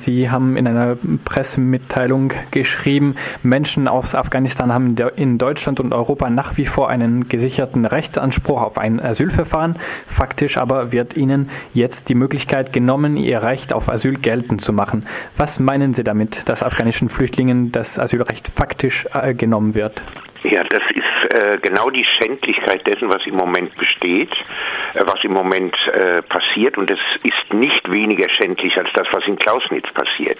Sie haben in einer Pressemitteilung geschrieben, Menschen aus Afghanistan haben in Deutschland und Europa nach wie vor einen gesicherten Rechtsanspruch auf ein Asylverfahren. Faktisch aber wird ihnen jetzt die Möglichkeit genommen, ihr Recht auf Asyl geltend zu machen. Was meinen Sie damit, dass afghanischen Flüchtlingen das Asylrecht faktisch äh, genommen wird? Ja, das ist äh, genau die Schändlichkeit dessen, was im Moment besteht, äh, was im Moment äh, passiert. Und es ist nicht weniger schändlich als das, was in Klausnitz passiert.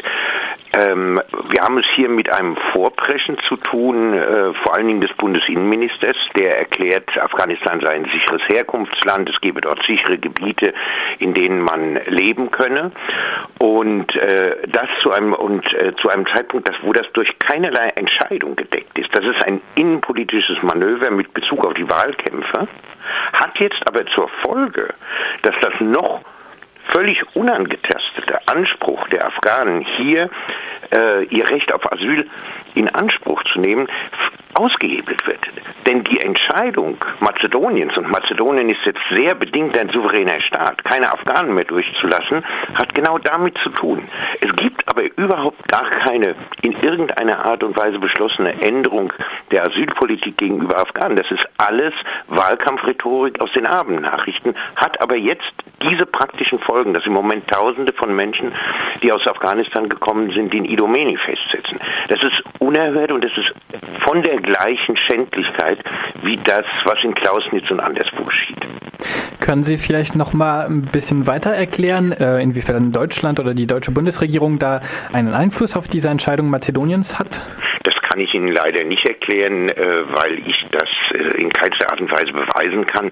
Ähm, wir haben es hier mit einem Vorpreschen zu tun, äh, vor allen Dingen des Bundesinnenministers, der erklärt, Afghanistan sei ein sicheres Herkunftsland, es gebe dort sichere Gebiete, in denen man leben könne. Und äh, das zu einem und äh, zu einem Zeitpunkt, das, wo das durch keinerlei Entscheidung gedeckt ist. Das ist ein innenpolitisches Manöver mit Bezug auf die Wahlkämpfe, hat jetzt aber zur Folge, dass das noch völlig unangetastete Anspruch der Afghanen, hier äh, ihr Recht auf Asyl in Anspruch zu nehmen, ausgehebelt wird. Denn die Entscheidung Mazedoniens, und Mazedonien ist jetzt sehr bedingt ein souveräner Staat, keine Afghanen mehr durchzulassen, hat genau damit zu tun. Es gibt aber überhaupt gar keine in irgendeiner Art und Weise beschlossene Änderung der Asylpolitik gegenüber Afghanen. Das ist alles Wahlkampfrhetorik aus den Abendnachrichten, hat aber jetzt diese praktischen Folgen, dass im Moment Tausende von Menschen, die aus Afghanistan gekommen sind, in Idomeni festsetzen. Das ist unerhört und das ist von der gleichen Schändlichkeit wie das, was in Klausnitz und anderswo geschieht. Können Sie vielleicht noch mal ein bisschen weiter erklären, äh, inwiefern Deutschland oder die deutsche Bundesregierung da einen Einfluss auf diese Entscheidung Mazedoniens hat? Kann ich Ihnen leider nicht erklären, äh, weil ich das äh, in keinster Art und Weise beweisen kann.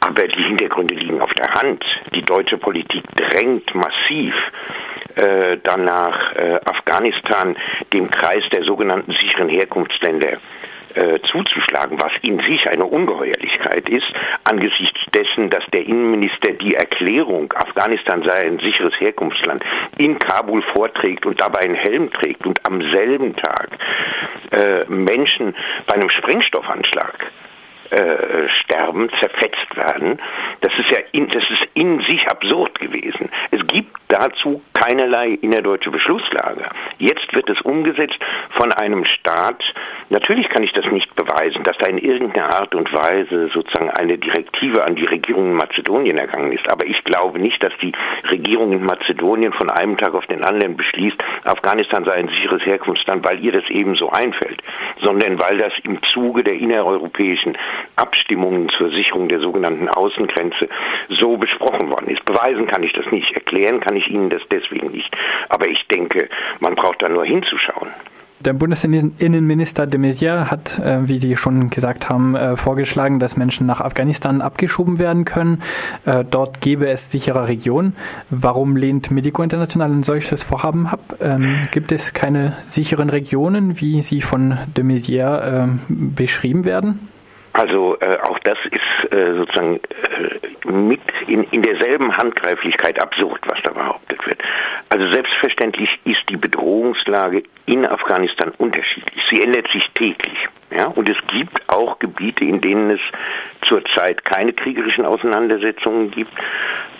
Aber die Hintergründe liegen auf der Hand. Die deutsche Politik drängt massiv äh, danach Afghanistan dem Kreis der sogenannten sicheren Herkunftsländer äh, zuzuschlagen, was in sich eine Ungeheuerlichkeit ist, angesichts dessen, dass der Innenminister die Erklärung, Afghanistan sei ein sicheres Herkunftsland, in Kabul vorträgt und dabei einen Helm trägt und am selben Tag äh, Menschen bei einem Sprengstoffanschlag äh, sterben, zerfetzt werden. Das ist ja in, das ist in sich absurd gewesen. Dazu keinerlei innerdeutsche Beschlusslage. Jetzt wird es umgesetzt von einem Staat. Natürlich kann ich das nicht beweisen, dass da in irgendeiner Art und Weise sozusagen eine Direktive an die Regierung in Mazedonien ergangen ist. Aber ich glaube nicht, dass die Regierung in Mazedonien von einem Tag auf den anderen beschließt, Afghanistan sei ein sicheres Herkunftsland, weil ihr das eben so einfällt, sondern weil das im Zuge der innereuropäischen Abstimmungen zur Sicherung der sogenannten Außengrenze so besprochen worden ist. Beweisen kann ich das nicht, erklären kann ich Ihnen das deswegen nicht. Aber ich denke, man braucht da nur hinzuschauen. Der Bundesinnenminister de Maizière hat, äh, wie Sie schon gesagt haben, äh, vorgeschlagen, dass Menschen nach Afghanistan abgeschoben werden können. Äh, dort gäbe es sichere Regionen. Warum lehnt Medico International ein solches Vorhaben ab? Ähm, gibt es keine sicheren Regionen, wie sie von de Maizière ähm, beschrieben werden? Also äh, auch das ist äh, sozusagen äh, mit in, in derselben Handgreiflichkeit absurd, was da behauptet wird. Also selbstverständlich ist die Bedrohungslage in Afghanistan unterschiedlich. Sie ändert sich täglich. Ja, und es gibt auch Gebiete, in denen es zurzeit keine kriegerischen Auseinandersetzungen gibt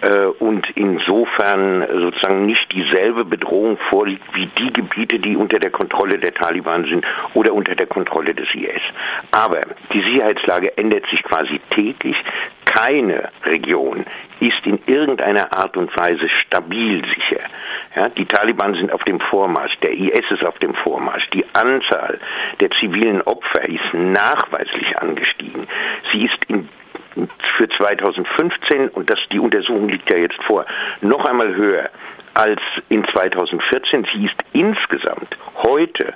äh, und insofern sozusagen nicht dieselbe Bedrohung vorliegt wie die Gebiete, die unter der Kontrolle der Taliban sind oder unter der Kontrolle des IS. Aber die Sicherheitslage ändert sich quasi täglich. Keine Region ist in irgendeiner Art und Weise stabil sicher. Ja, die Taliban sind auf dem Vormarsch, der IS ist auf dem Vormarsch. Die Anzahl der zivilen Opfer ist nachweislich angestiegen. Sie ist in für 2015, und das, die Untersuchung liegt ja jetzt vor, noch einmal höher als in 2014. Sie ist insgesamt heute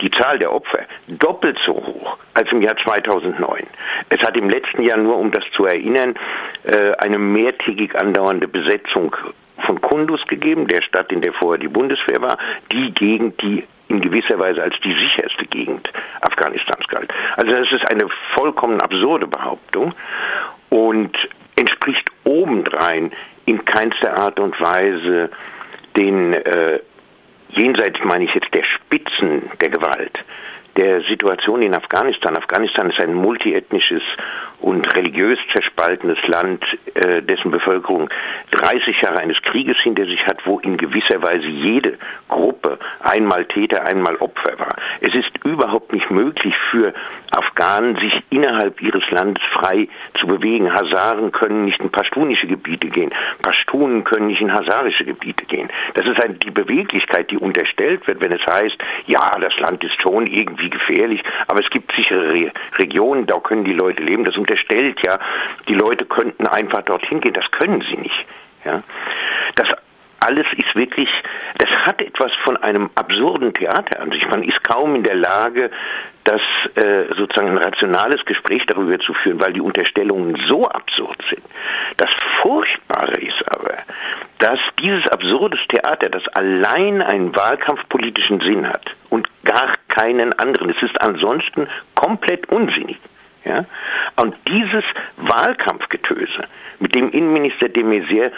die Zahl der Opfer doppelt so hoch als im Jahr 2009. Es hat im letzten Jahr nur, um das zu erinnern, äh, eine mehrtägig andauernde Besetzung von Kundus gegeben, der Stadt, in der vorher die Bundeswehr war, die Gegend, die in gewisser Weise als die sicherste Gegend Afghanistans galt. Also das ist eine vollkommen absurde Behauptung und entspricht obendrein in keinster Art und Weise den äh, jenseits meine ich jetzt der Spitzen der Gewalt, der Situation in Afghanistan. Afghanistan ist ein multiethnisches und religiös zerspaltenes Land, äh, dessen Bevölkerung 30 Jahre eines Krieges hinter sich hat, wo in gewisser Weise jede Gruppe einmal Täter, einmal Opfer war. Es ist überhaupt nicht möglich für Afghanen, sich innerhalb ihres Landes frei zu bewegen. Hasaren können nicht in pashtunische Gebiete gehen. Pashtunen können nicht in hasarische Gebiete gehen. Das ist die Beweglichkeit, die unterstellt wird, wenn es heißt, ja, das Land ist schon irgendwie gefährlich, aber es gibt sichere Re Regionen, da können die Leute leben. Das unterstellt ja, die Leute könnten einfach dorthin gehen. Das können sie nicht. Ja. Alles ist wirklich, das hat etwas von einem absurden Theater an sich. Man ist kaum in der Lage, das äh, sozusagen ein rationales Gespräch darüber zu führen, weil die Unterstellungen so absurd sind. Das Furchtbare ist aber, dass dieses absurdes Theater, das allein einen wahlkampfpolitischen Sinn hat und gar keinen anderen, es ist ansonsten komplett unsinnig. Ja? Und dieses Wahlkampfgetöse, mit dem Innenminister de Maizière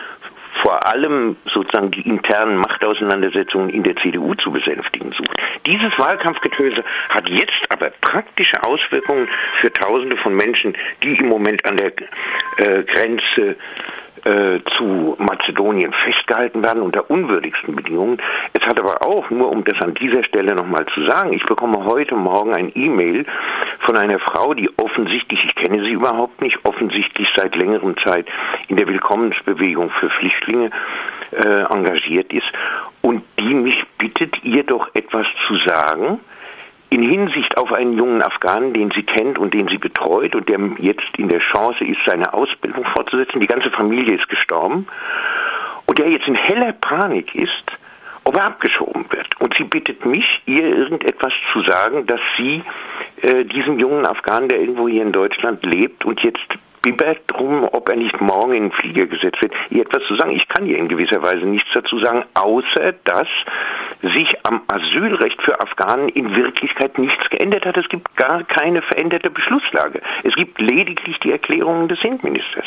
vor allem sozusagen die internen Machtauseinandersetzungen in der CDU zu besänftigen sucht. Dieses Wahlkampfgetöse hat jetzt aber praktische Auswirkungen für Tausende von Menschen, die im Moment an der äh, Grenze äh, zu Mazedonien festgehalten werden unter unwürdigsten Bedingungen. Es hat aber auch, nur um das an dieser Stelle nochmal zu sagen, ich bekomme heute Morgen ein E-Mail von einer Frau, die offensichtlich, ich kenne sie überhaupt nicht, offensichtlich seit längerem Zeit in der Willkommensbewegung für Flüchtlinge äh, engagiert ist und die mich bittet, ihr doch etwas zu sagen, in Hinsicht auf einen jungen Afghanen, den sie kennt und den sie betreut und der jetzt in der Chance ist, seine Ausbildung fortzusetzen. Die ganze Familie ist gestorben und der jetzt in heller Panik ist, ob er abgeschoben wird. Und sie bittet mich, ihr irgendetwas zu sagen, dass sie äh, diesem jungen Afghanen, der irgendwo hier in Deutschland lebt und jetzt bibbert drum, ob er nicht morgen in den Flieger gesetzt wird, ihr etwas zu sagen. Ich kann ihr in gewisser Weise nichts dazu sagen, außer dass sich am Asylrecht für Afghanen in Wirklichkeit nichts geändert hat. Es gibt gar keine veränderte Beschlusslage. Es gibt lediglich die Erklärungen des Innenministers.